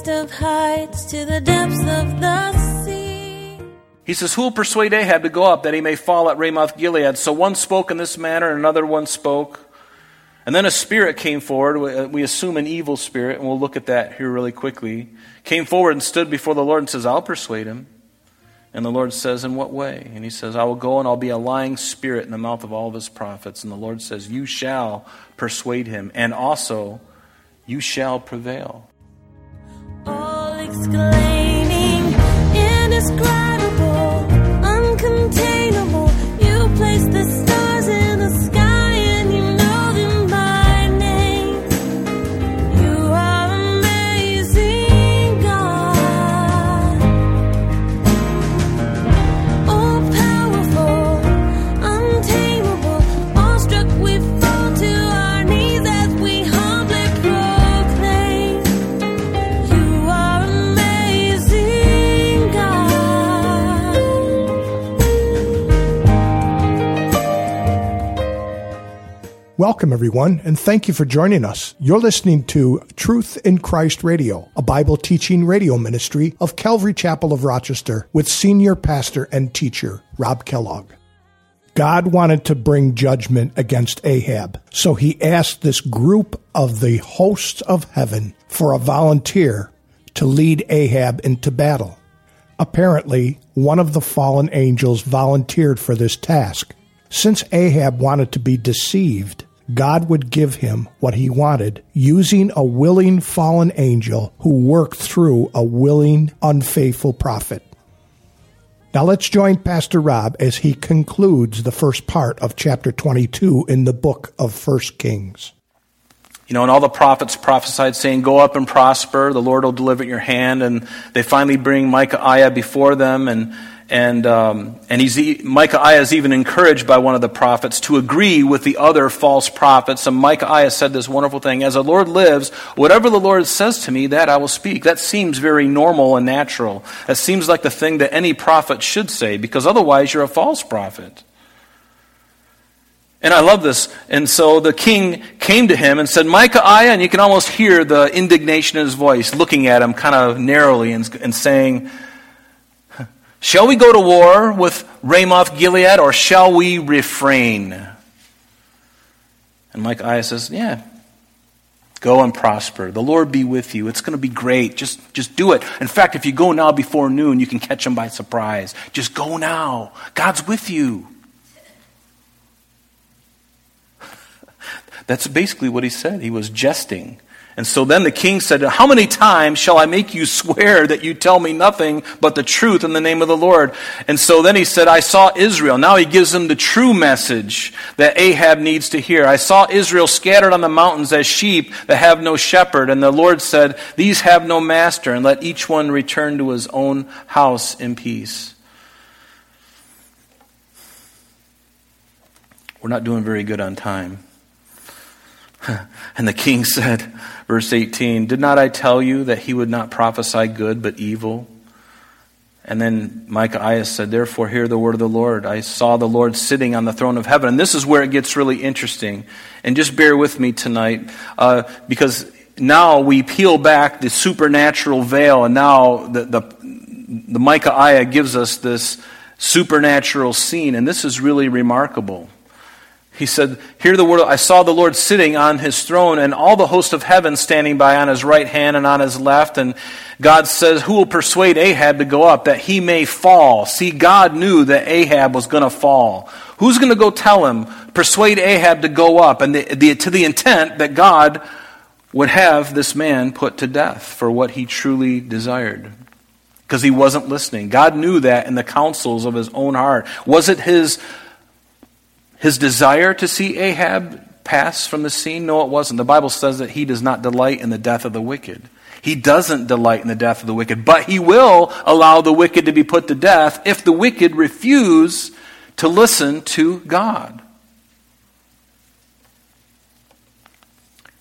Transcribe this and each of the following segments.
highest of heights to the depths of the sea. He says, Who will persuade Ahab to go up that he may fall at Ramoth Gilead? So one spoke in this manner, and another one spoke. And then a spirit came forward. Uh, we assume an evil spirit, and we'll look at that here really quickly. Came forward and stood before the Lord and says, I'll persuade him. And the Lord says, In what way? And he says, I will go and I'll be a lying spirit in the mouth of all of his prophets. And the Lord says, You shall persuade him, and also you shall prevail. All exclaiming, indescribable, uncontainable. Welcome, everyone, and thank you for joining us. You're listening to Truth in Christ Radio, a Bible teaching radio ministry of Calvary Chapel of Rochester with senior pastor and teacher Rob Kellogg. God wanted to bring judgment against Ahab, so he asked this group of the hosts of heaven for a volunteer to lead Ahab into battle. Apparently, one of the fallen angels volunteered for this task. Since Ahab wanted to be deceived, God would give him what he wanted using a willing fallen angel who worked through a willing, unfaithful prophet. Now let's join Pastor Rob as he concludes the first part of chapter 22 in the book of 1 Kings. You know, and all the prophets prophesied, saying, Go up and prosper, the Lord will deliver your hand. And they finally bring Micaiah before them, and and um, and he's Micaiah is even encouraged by one of the prophets to agree with the other false prophets. And Micaiah said this wonderful thing: "As the Lord lives, whatever the Lord says to me, that I will speak." That seems very normal and natural. That seems like the thing that any prophet should say, because otherwise you're a false prophet. And I love this. And so the king came to him and said, Micaiah, and you can almost hear the indignation in his voice, looking at him kind of narrowly and, and saying, Shall we go to war with Ramoth Gilead, or shall we refrain? And Micaiah says, Yeah, go and prosper. The Lord be with you. It's going to be great. Just, just do it. In fact, if you go now before noon, you can catch them by surprise. Just go now. God's with you. That's basically what he said. He was jesting. And so then the king said, How many times shall I make you swear that you tell me nothing but the truth in the name of the Lord? And so then he said, I saw Israel. Now he gives him the true message that Ahab needs to hear. I saw Israel scattered on the mountains as sheep that have no shepherd. And the Lord said, These have no master, and let each one return to his own house in peace. We're not doing very good on time. And the king said, verse 18, Did not I tell you that he would not prophesy good but evil? And then Micaiah said, Therefore, hear the word of the Lord. I saw the Lord sitting on the throne of heaven. And this is where it gets really interesting. And just bear with me tonight, uh, because now we peel back the supernatural veil, and now the, the, the gives us this supernatural scene. And this is really remarkable. He said, Hear the word. I saw the Lord sitting on his throne, and all the host of heaven standing by on his right hand and on his left. And God says, Who will persuade Ahab to go up that he may fall? See, God knew that Ahab was going to fall. Who's going to go tell him, persuade Ahab to go up? And the, the, to the intent that God would have this man put to death for what he truly desired. Because he wasn't listening. God knew that in the counsels of his own heart. Was it his his desire to see Ahab pass from the scene? No, it wasn't. The Bible says that he does not delight in the death of the wicked. He doesn't delight in the death of the wicked, but he will allow the wicked to be put to death if the wicked refuse to listen to God.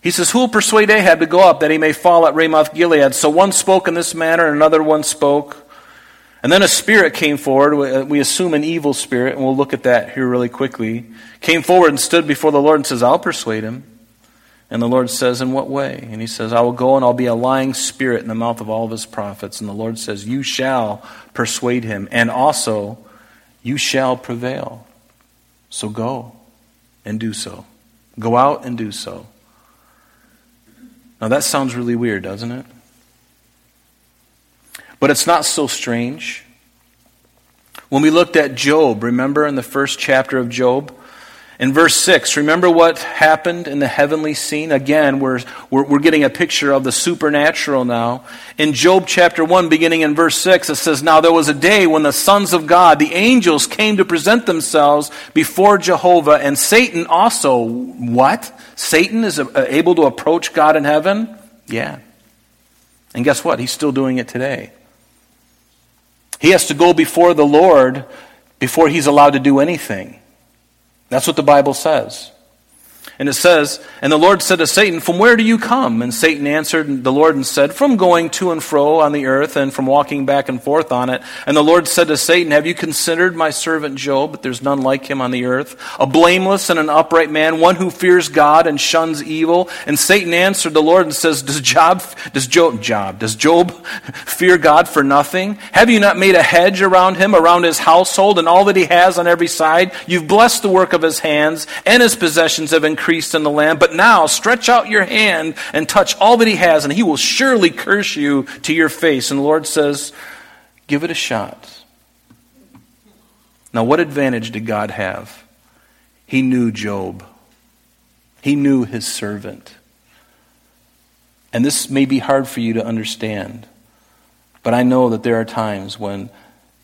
He says, Who will persuade Ahab to go up that he may fall at Ramoth Gilead? So one spoke in this manner, and another one spoke. And then a spirit came forward. Uh, we assume an evil spirit, and we'll look at that here really quickly. Came forward and stood before the Lord and says, I'll persuade him. And the Lord says, In what way? And he says, I will go and I'll be a lying spirit in the mouth of all of his prophets. And the Lord says, You shall persuade him, and also you shall prevail. So go and do so. Go out and do so. Now that sounds really weird, doesn't it? But it's not so strange. When we looked at Job, remember in the first chapter of Job? In verse 6, remember what happened in the heavenly scene? Again, we're, we're, we're, getting a picture of the supernatural now. In Job chapter 1, beginning in verse 6, it says, Now there was a day when the sons of God, the angels, came to present themselves before Jehovah, and Satan also. What? Satan is uh, able to approach God in heaven? Yeah. And guess what? He's still doing it today. He has to go before the Lord before he's allowed to do anything. That's what the Bible says. And it says, And the Lord said to Satan, From where do you come? And Satan answered the Lord and said, From going to and fro on the earth and from walking back and forth on it. And the Lord said to Satan, Have you considered my servant Job? But there's none like him on the earth, a blameless and an upright man, one who fears God and shuns evil. And Satan answered the Lord and says, Does Job, does Job, Job, does Job fear God for nothing? Have you not made a hedge around him, around his household, and all that he has on every side? You've blessed the work of his hands, and his possessions have increased increased in the land. But now stretch out your hand and touch all that he has, and he will surely curse you to your face. And the Lord says, Give it a shot. Now, what advantage did God have? He knew Job, he knew his servant. And this may be hard for you to understand, but I know that there are times when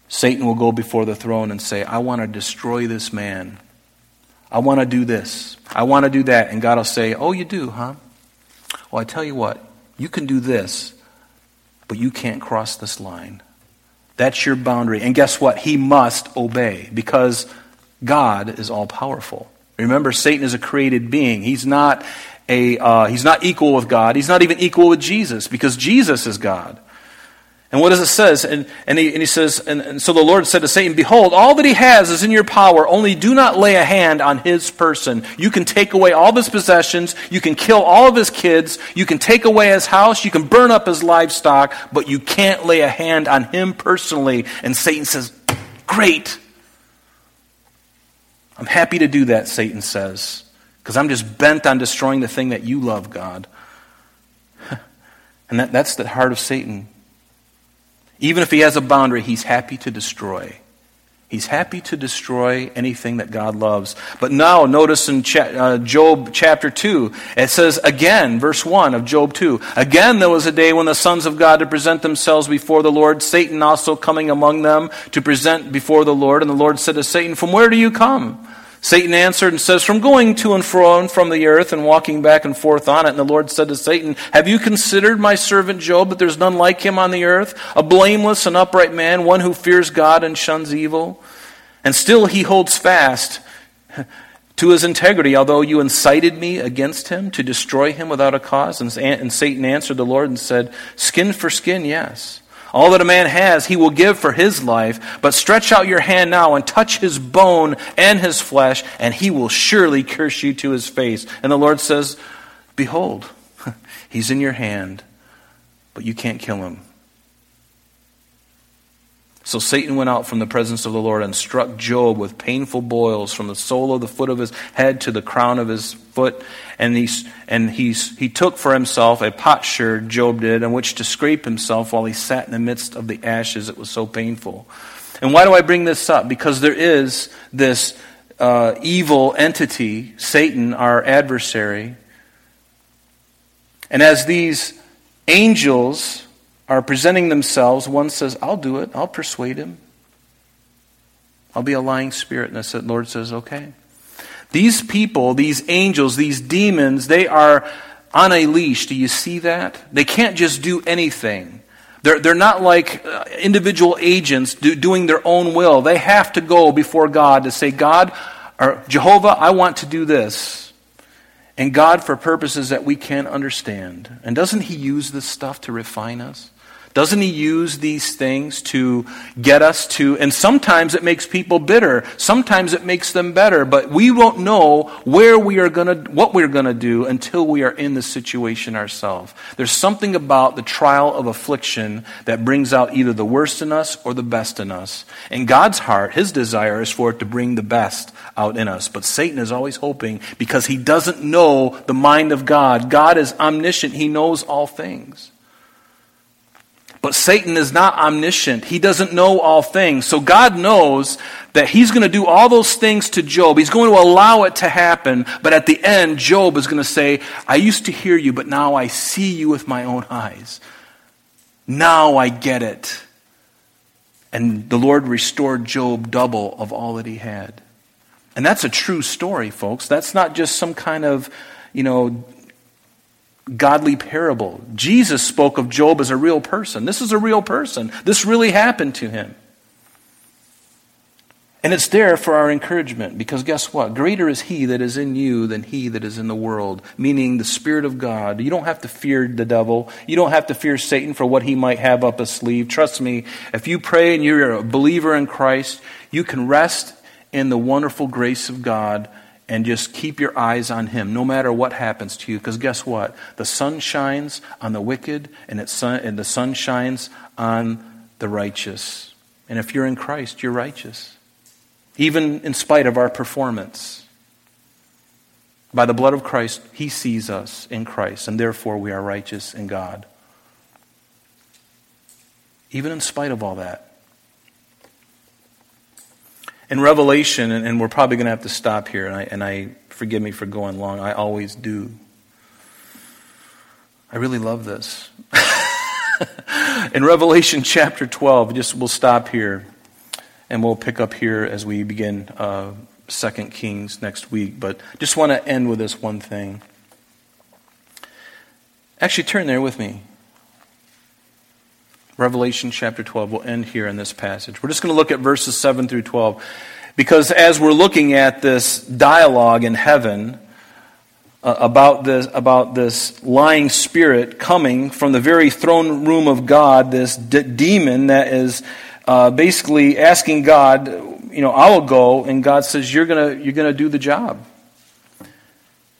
Satan will go before the throne and say, I want to destroy this man. I want to do this. I want to do that. And God will say, Oh, you do, huh? Well, I tell you what, you can do this, but you can't cross this line. That's your boundary. And guess what? He must obey because God is all powerful. Remember, Satan is a created being. He's not a uh, he's not equal with God. He's not even equal with Jesus because Jesus is God. And what does it says? And, and, he, and he says, and, and so the Lord said to Satan, Behold, all that he has is in your power, only do not lay a hand on his person. You can take away all of his possessions, you can kill all of his kids, you can take away his house, you can burn up his livestock, but you can't lay a hand on him personally. And Satan says, Great. I'm happy to do that, Satan says, because I'm just bent on destroying the thing that you love, God. And that, that's the heart of Satan. Even if he has a boundary, he's happy to destroy. He's happy to destroy anything that God loves. But now, notice in uh, Job chapter 2, it says again, verse 1 of Job 2 Again, there was a day when the sons of God to present themselves before the Lord, Satan also coming among them to present before the Lord. And the Lord said to Satan, From where do you come? Satan answered and says, From going to and fro and from the earth and walking back and forth on it. And the Lord said to Satan, Have you considered my servant Job, that there's none like him on the earth, a blameless and upright man, one who fears God and shuns evil? And still he holds fast to his integrity, although you incited me against him to destroy him without a cause. And, Satan answered the Lord and said, Skin for skin, yes. All that a man has, he will give for his life. But stretch out your hand now and touch his bone and his flesh, and he will surely curse you to his face. And the Lord says, Behold, he's in your hand, but you can't kill him. So Satan went out from the presence of the Lord and struck Job with painful boils from the sole of the foot of his head to the crown of his foot. And, he, and he's, he took for himself a potsherd, Job did, on which to scrape himself while he sat in the midst of the ashes. It was so painful. And why do I bring this up? Because there is this uh, evil entity, Satan, our adversary. And as these angels are presenting themselves, one says, I'll do it, I'll persuade him. I'll be a lying spirit. And the Lord says, okay. These people, these angels, these demons, they are on a leash. Do you see that? They can't just do anything. They're, they're not like uh, individual agents do, doing their own will. They have to go before God to say, God, or Jehovah, I want to do this and God for purposes that we can't understand. And doesn't He use this stuff to refine us? Doesn't He use these things to get us to, and sometimes it makes people bitter, sometimes it makes them better, but we won't know where we are going to, what we're going to do until we are in the situation ourselves. There's something about the trial of affliction that brings out either the worst in us or the best in us. In God's heart, His desire is for it to bring the best out in us. But Satan is always hoping because he doesn't know the mind of God. God is omniscient, He knows all things. But Satan is not omniscient. He doesn't know all things. So God knows that he's going to do all those things to Job. He's going to allow it to happen. But at the end, Job is going to say, I used to hear you, but now I see you with my own eyes. Now I get it. And the Lord restored Job double of all that he had. And that's a true story, folks. That's not just some kind of, you know, godly parable. Jesus spoke of Job as a real person. This is a real person. This really happened to him. And it's there for our encouragement because guess what? Greater is He that is in you than He that is in the world, meaning the Spirit of God. You don't have to fear the devil. You don't have to fear Satan for what he might have up his sleeve. Trust me, if you pray and you're a believer in Christ, you can rest in the wonderful grace of God and just keep your eyes on Him no matter what happens to you. Because guess what? The sun shines on the wicked and, sun, and the sun shines on the righteous. And if you're in Christ, you're righteous. Even in spite of our performance. By the blood of Christ, He sees us in Christ, and therefore we are righteous in God. Even in spite of all that. In Revelation, and, and we're probably going to have to stop here, and I, and I forgive me for going long, I always do. I really love this. in Revelation chapter 12, just we'll stop here and we'll pick up here as we begin uh, Second Kings next week. But just want to end with this one thing. Actually, turn there with me. Revelation chapter 12. We'll end here in this passage. We're just going to look at verses 7 through 12. Because as we're looking at this dialogue in heaven uh, about, this, about this lying spirit coming from the very throne room of God, this d- demon that is uh, basically asking God, you know, I will go, and God says, You're going you're going to do the job.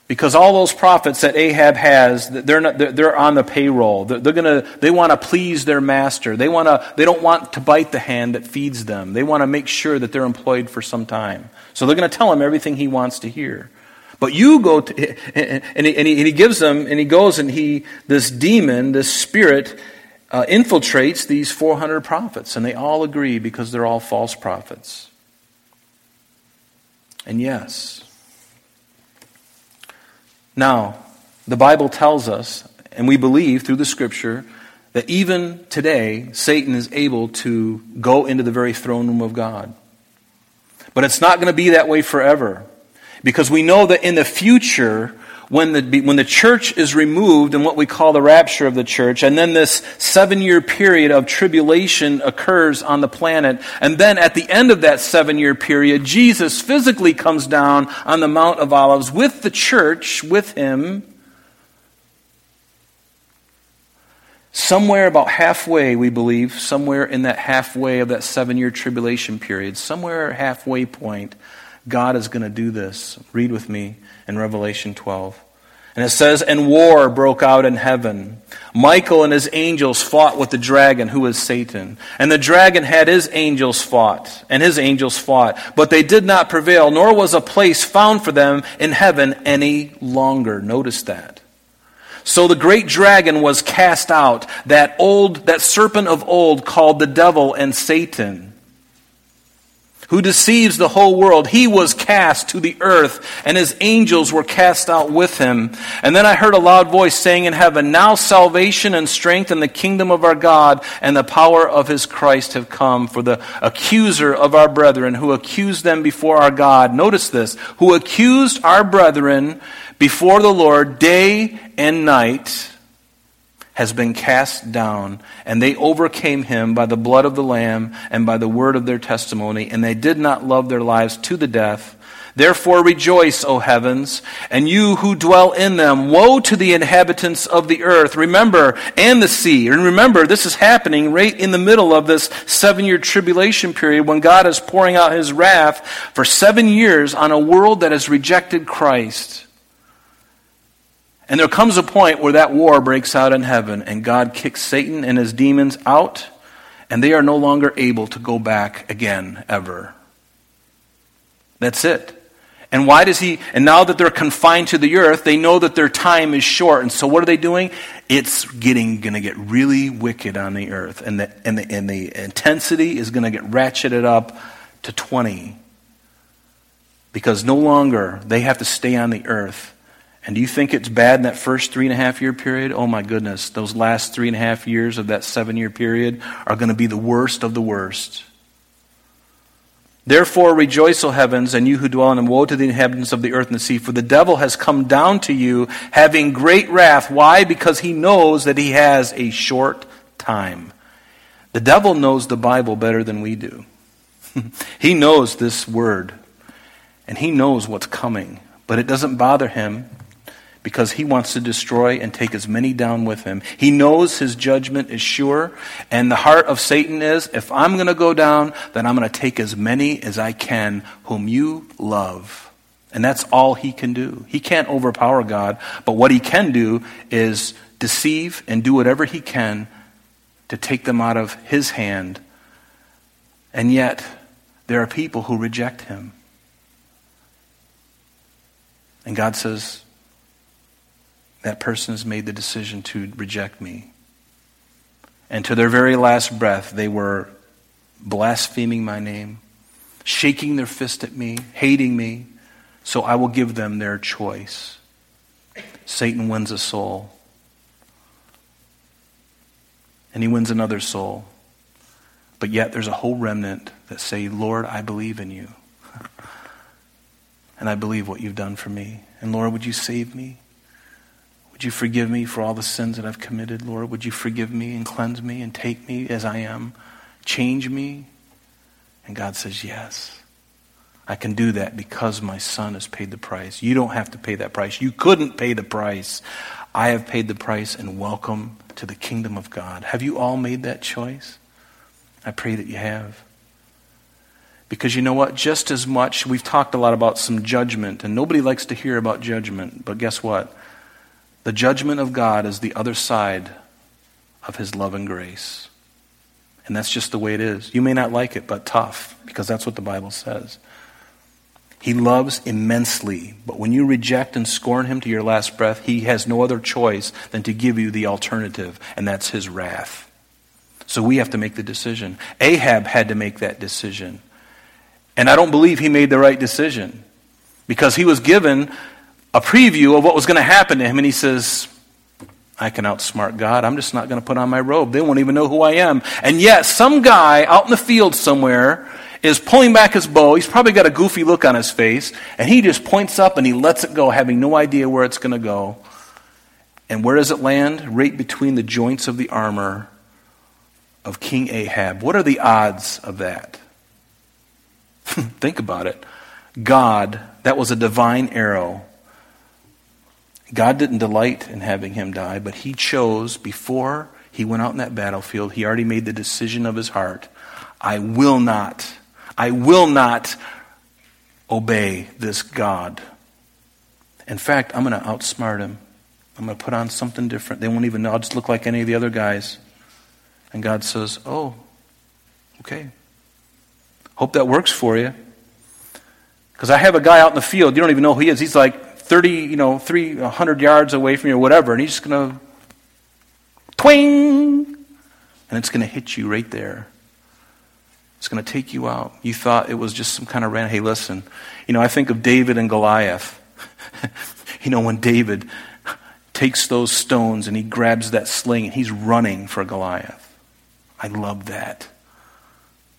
Because all those prophets that Ahab has, they're, not, they're on the payroll. They're, gonna, they want to please their master. They, wanna, they don't want to bite the hand that feeds them. They want to make sure that they're employed for some time. So they're going to tell him everything he wants to hear. But you go to, and he, and he, and he gives them, and he goes and he, this demon, this spirit, uh, infiltrates these 400 prophets. And they all agree because they're all false prophets. And yes, now, the Bible tells us, and we believe through the scripture, that even today, Satan is able to go into the very throne room of God. But it's not going to be that way forever. Because we know that in the future, when the, when the church is removed and what we call the rapture of the church, and then this seven year period of tribulation occurs on the planet, and then at the end of that seven year period, Jesus physically comes down on the Mount of Olives with the church, with him. Somewhere about halfway, we believe, somewhere in that halfway of that seven year tribulation period, somewhere halfway point, God is going to do this. Read with me in Revelation 12. And it says, And war broke out in heaven. Michael and his angels fought with the dragon, who is Satan. And the dragon had his angels fought, and his angels fought. But they did not prevail, nor was a place found for them in heaven any longer. Notice that. So the great dragon was cast out, that old, that serpent of old called the devil and Satan who deceives the whole world. He was cast to the earth, and his angels were cast out with him. And then I heard a loud voice saying in heaven, Now salvation and strength and the kingdom of our God and the power of his Christ have come. For the accuser of our brethren, who accused them before our God, notice this, who accused our brethren before the Lord day and night, has been cast down, and they overcame him by the blood of the Lamb and by the word of their testimony, and they did not love their lives to the death. Therefore rejoice, O heavens, and you who dwell in them. Woe to the inhabitants of the earth. Remember, and the sea. And remember, this is happening right in the middle of this seven year tribulation period when God is pouring out his wrath for seven years on a world that has rejected Christ. And there comes a point where that war breaks out in heaven and God kicks Satan and his demons out, and they are no longer able to go back again, ever. That's it. And why does he, and now that they're confined to the earth, they know that their time is short. And so what are they doing? It's getting, going to get really wicked on the earth. And the, and the, and the intensity is going to get ratcheted up to 20. Because no longer they have to stay on the earth. And do you think it's bad in that first three and a half year period? Oh my goodness, those last three and a half years of that seven year period are going to be the worst of the worst. Therefore rejoice, O heavens, and you who dwell in them. Woe to the inhabitants of the earth and the sea, for the devil has come down to you, having great wrath. Why? Because he knows that he has a short time. The devil knows the Bible better than we do. he knows this word, and he knows what's coming, but it doesn't bother him because he wants to destroy and take as many down with him. He knows his judgment is sure, and the heart of Satan is if I'm going to go down, then I'm going to take as many as I can whom you love. And that's all he can do. He can't overpower God, but what he can do is deceive and do whatever he can to take them out of his hand. And yet, there are people who reject him. And God says, that person has made the decision to reject me. And to their very last breath, they were blaspheming my name, shaking their fist at me, hating me. So I will give them their choice. Satan wins a soul. And he wins another soul. But yet there's a whole remnant that say, Lord, I believe in you. and I believe what you've done for me. And Lord, would you save me? Would you forgive me for all the sins that I've committed, Lord? Would you forgive me and cleanse me and take me as I am? Change me? And God says, Yes. I can do that because my son has paid the price. You don't have to pay that price. You couldn't pay the price. I have paid the price, and welcome to the kingdom of God. Have you all made that choice? I pray that you have. Because you know what? Just as much, we've talked a lot about some judgment, and nobody likes to hear about judgment, but guess what? The judgment of God is the other side of his love and grace. And that's just the way it is. You may not like it, but tough, because that's what the Bible says. He loves immensely, but when you reject and scorn him to your last breath, he has no other choice than to give you the alternative, and that's his wrath. So we have to make the decision. Ahab had to make that decision. And I don't believe he made the right decision because he was given a preview of what was going to happen to him, and he says, I can outsmart God. I'm just not going to put on my robe. They won't even know who I am. And yet, some guy out in the field somewhere is pulling back his bow. He's probably got a goofy look on his face, and he just points up and he lets it go, having no idea where it's going to go. And where does it land? Right between the joints of the armor of King Ahab. What are the odds of that? Think about it. God, that was a divine arrow God didn't delight in having him die, but he chose before he went out in that battlefield, he already made the decision of his heart I will not, I will not obey this God. In fact, I'm going to outsmart him. I'm going to put on something different. They won't even know. I'll just look like any of the other guys. And God says, Oh, okay. Hope that works for you. Because I have a guy out in the field. You don't even know who he is. He's like 30, you know, 300 yards away from you or whatever, and he's just going to twing, and it's going to hit you right there. It's going to take you out. You thought it was just some kind of random, hey, listen. You know, I think of David and Goliath. you know, when David takes those stones and he grabs that sling and he's running for Goliath. I love that.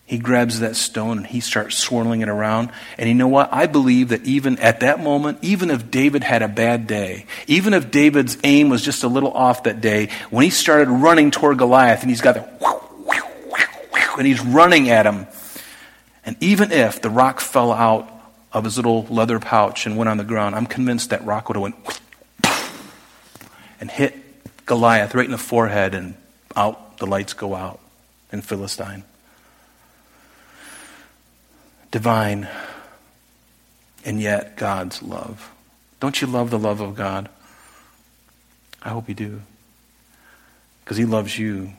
He grabs that stone and he starts swirling it around. And you know what? I believe that even at that moment, even if David had a bad day, even if David's aim was just a little off that day, when he started running toward Goliath and he's got the and he's running at him, and even if the rock fell out of his little leather pouch and went on the ground, I'm convinced that rock would have went and hit Goliath right in the forehead, and out the lights go out in Philistine. Divine, and yet God's love. Don't you love the love of God? I hope you do. Because He loves you.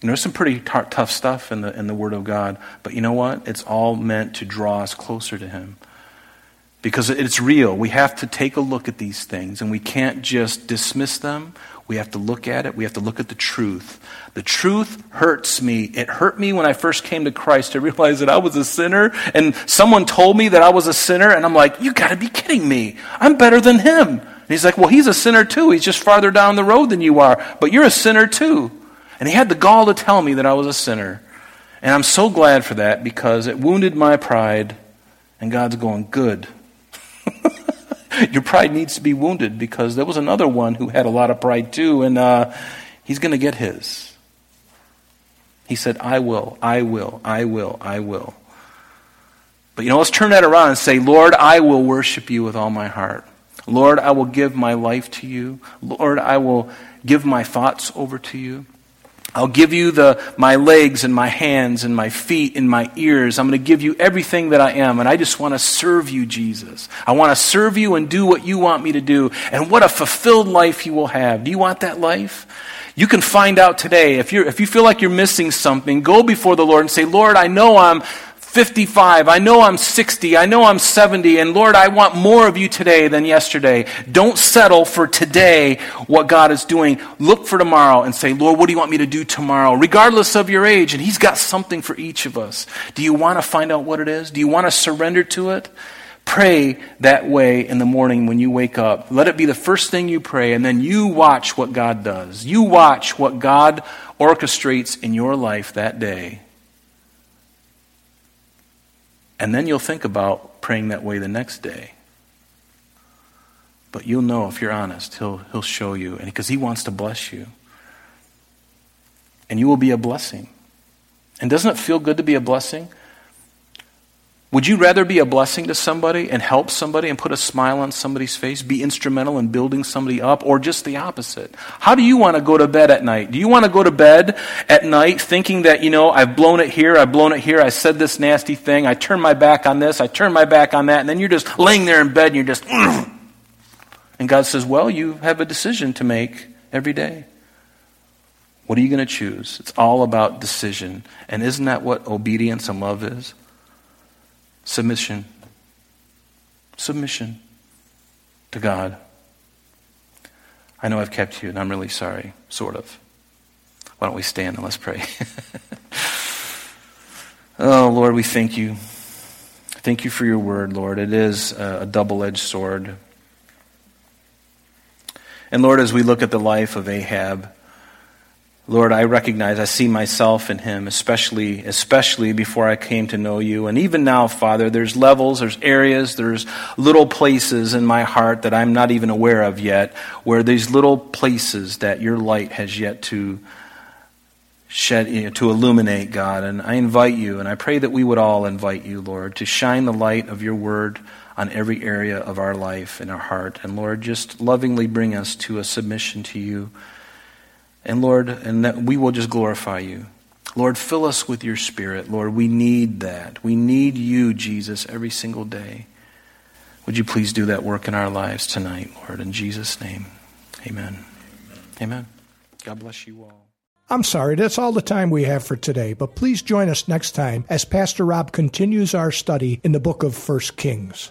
And there's some pretty tough stuff in the, in the Word of God, but you know what? It's all meant to draw us closer to Him. Because it's real. We have to take a look at these things, and we can't just dismiss them. We have to look at it. We have to look at the truth. The truth hurts me. It hurt me when I first came to Christ to realize that I was a sinner, and someone told me that I was a sinner, and I'm like, you gotta be kidding me. I'm better than him. And he's like, well, he's a sinner too. He's just farther down the road than you are, but you're a sinner too. And he had the gall to tell me that I was a sinner. And I'm so glad for that because it wounded my pride. And God's going, good. Your pride needs to be wounded because there was another one who had a lot of pride too, and uh, he's going to get his. He said, I will, I will, I will, I will. But you know, let's turn that around and say, Lord, I will worship you with all my heart. Lord, I will give my life to you. Lord, I will give my thoughts over to you. I'll give you the, my legs and my hands and my feet and my ears. I'm going to give you everything that I am. And I just want to serve you, Jesus. I want to serve you and do what you want me to do. And what a fulfilled life you will have. Do you want that life? You can find out today. If, you if you feel like you're missing something, go before the Lord and say, Lord, I know I'm 55. I know I'm 60. I know I'm 70. And Lord, I want more of you today than yesterday. Don't settle for today what God is doing. Look for tomorrow and say, Lord, what do you want me to do tomorrow? Regardless of your age. And He's got something for each of us. Do you want to find out what it is? Do you want to surrender to it? Pray that way in the morning when you wake up. Let it be the first thing you pray, and then you watch what God does. You watch what God orchestrates in your life that day. And then you'll think about praying that way the next day. But you'll know if you're honest, he'll, he'll show you, and because he wants to bless you. And you will be a blessing. And doesn't it feel good to be a blessing? Would you rather be a blessing to somebody and help somebody and put a smile on somebody's face, be instrumental in building somebody up, or just the opposite? How do you want to go to bed at night? Do you want to go to bed at night thinking that, you know, I've blown it here, I've blown it here, I said this nasty thing, I turned my back on this, I turned my back on that, and then you're just laying there in bed and you're just, and God says, well, you have a decision to make every day. What are you going to choose? It's all about decision. And isn't that what obedience and love is? Submission. Submission to God. I know I've kept you, and I'm really sorry, sort of. Why don't we stand and let's pray? oh, Lord, we thank you. Thank you for your word, Lord. It is a double edged sword. And Lord, as we look at the life of Ahab, Lord, I recognize, I see myself in him, especially, especially before I came to know you. And even now, Father, there's levels, there's areas, there's little places in my heart that I'm not even aware of yet, where these little places that your light has yet to shed, you know, to illuminate, God. And I invite you, and I pray that we would all invite you, Lord, to shine the light of your word on every area of our life and our heart. And Lord, just lovingly bring us to a submission to you. And Lord, and that we will just glorify you. Lord, fill us with your spirit. Lord, we need that. We need you, Jesus, every single day. Would you please do that work in our lives tonight, Lord, in Jesus' name? Amen. Amen. God bless you all. I'm sorry, that's all the time we have for today, but please join us next time as Pastor Rob continues our study in the book of 1 Kings.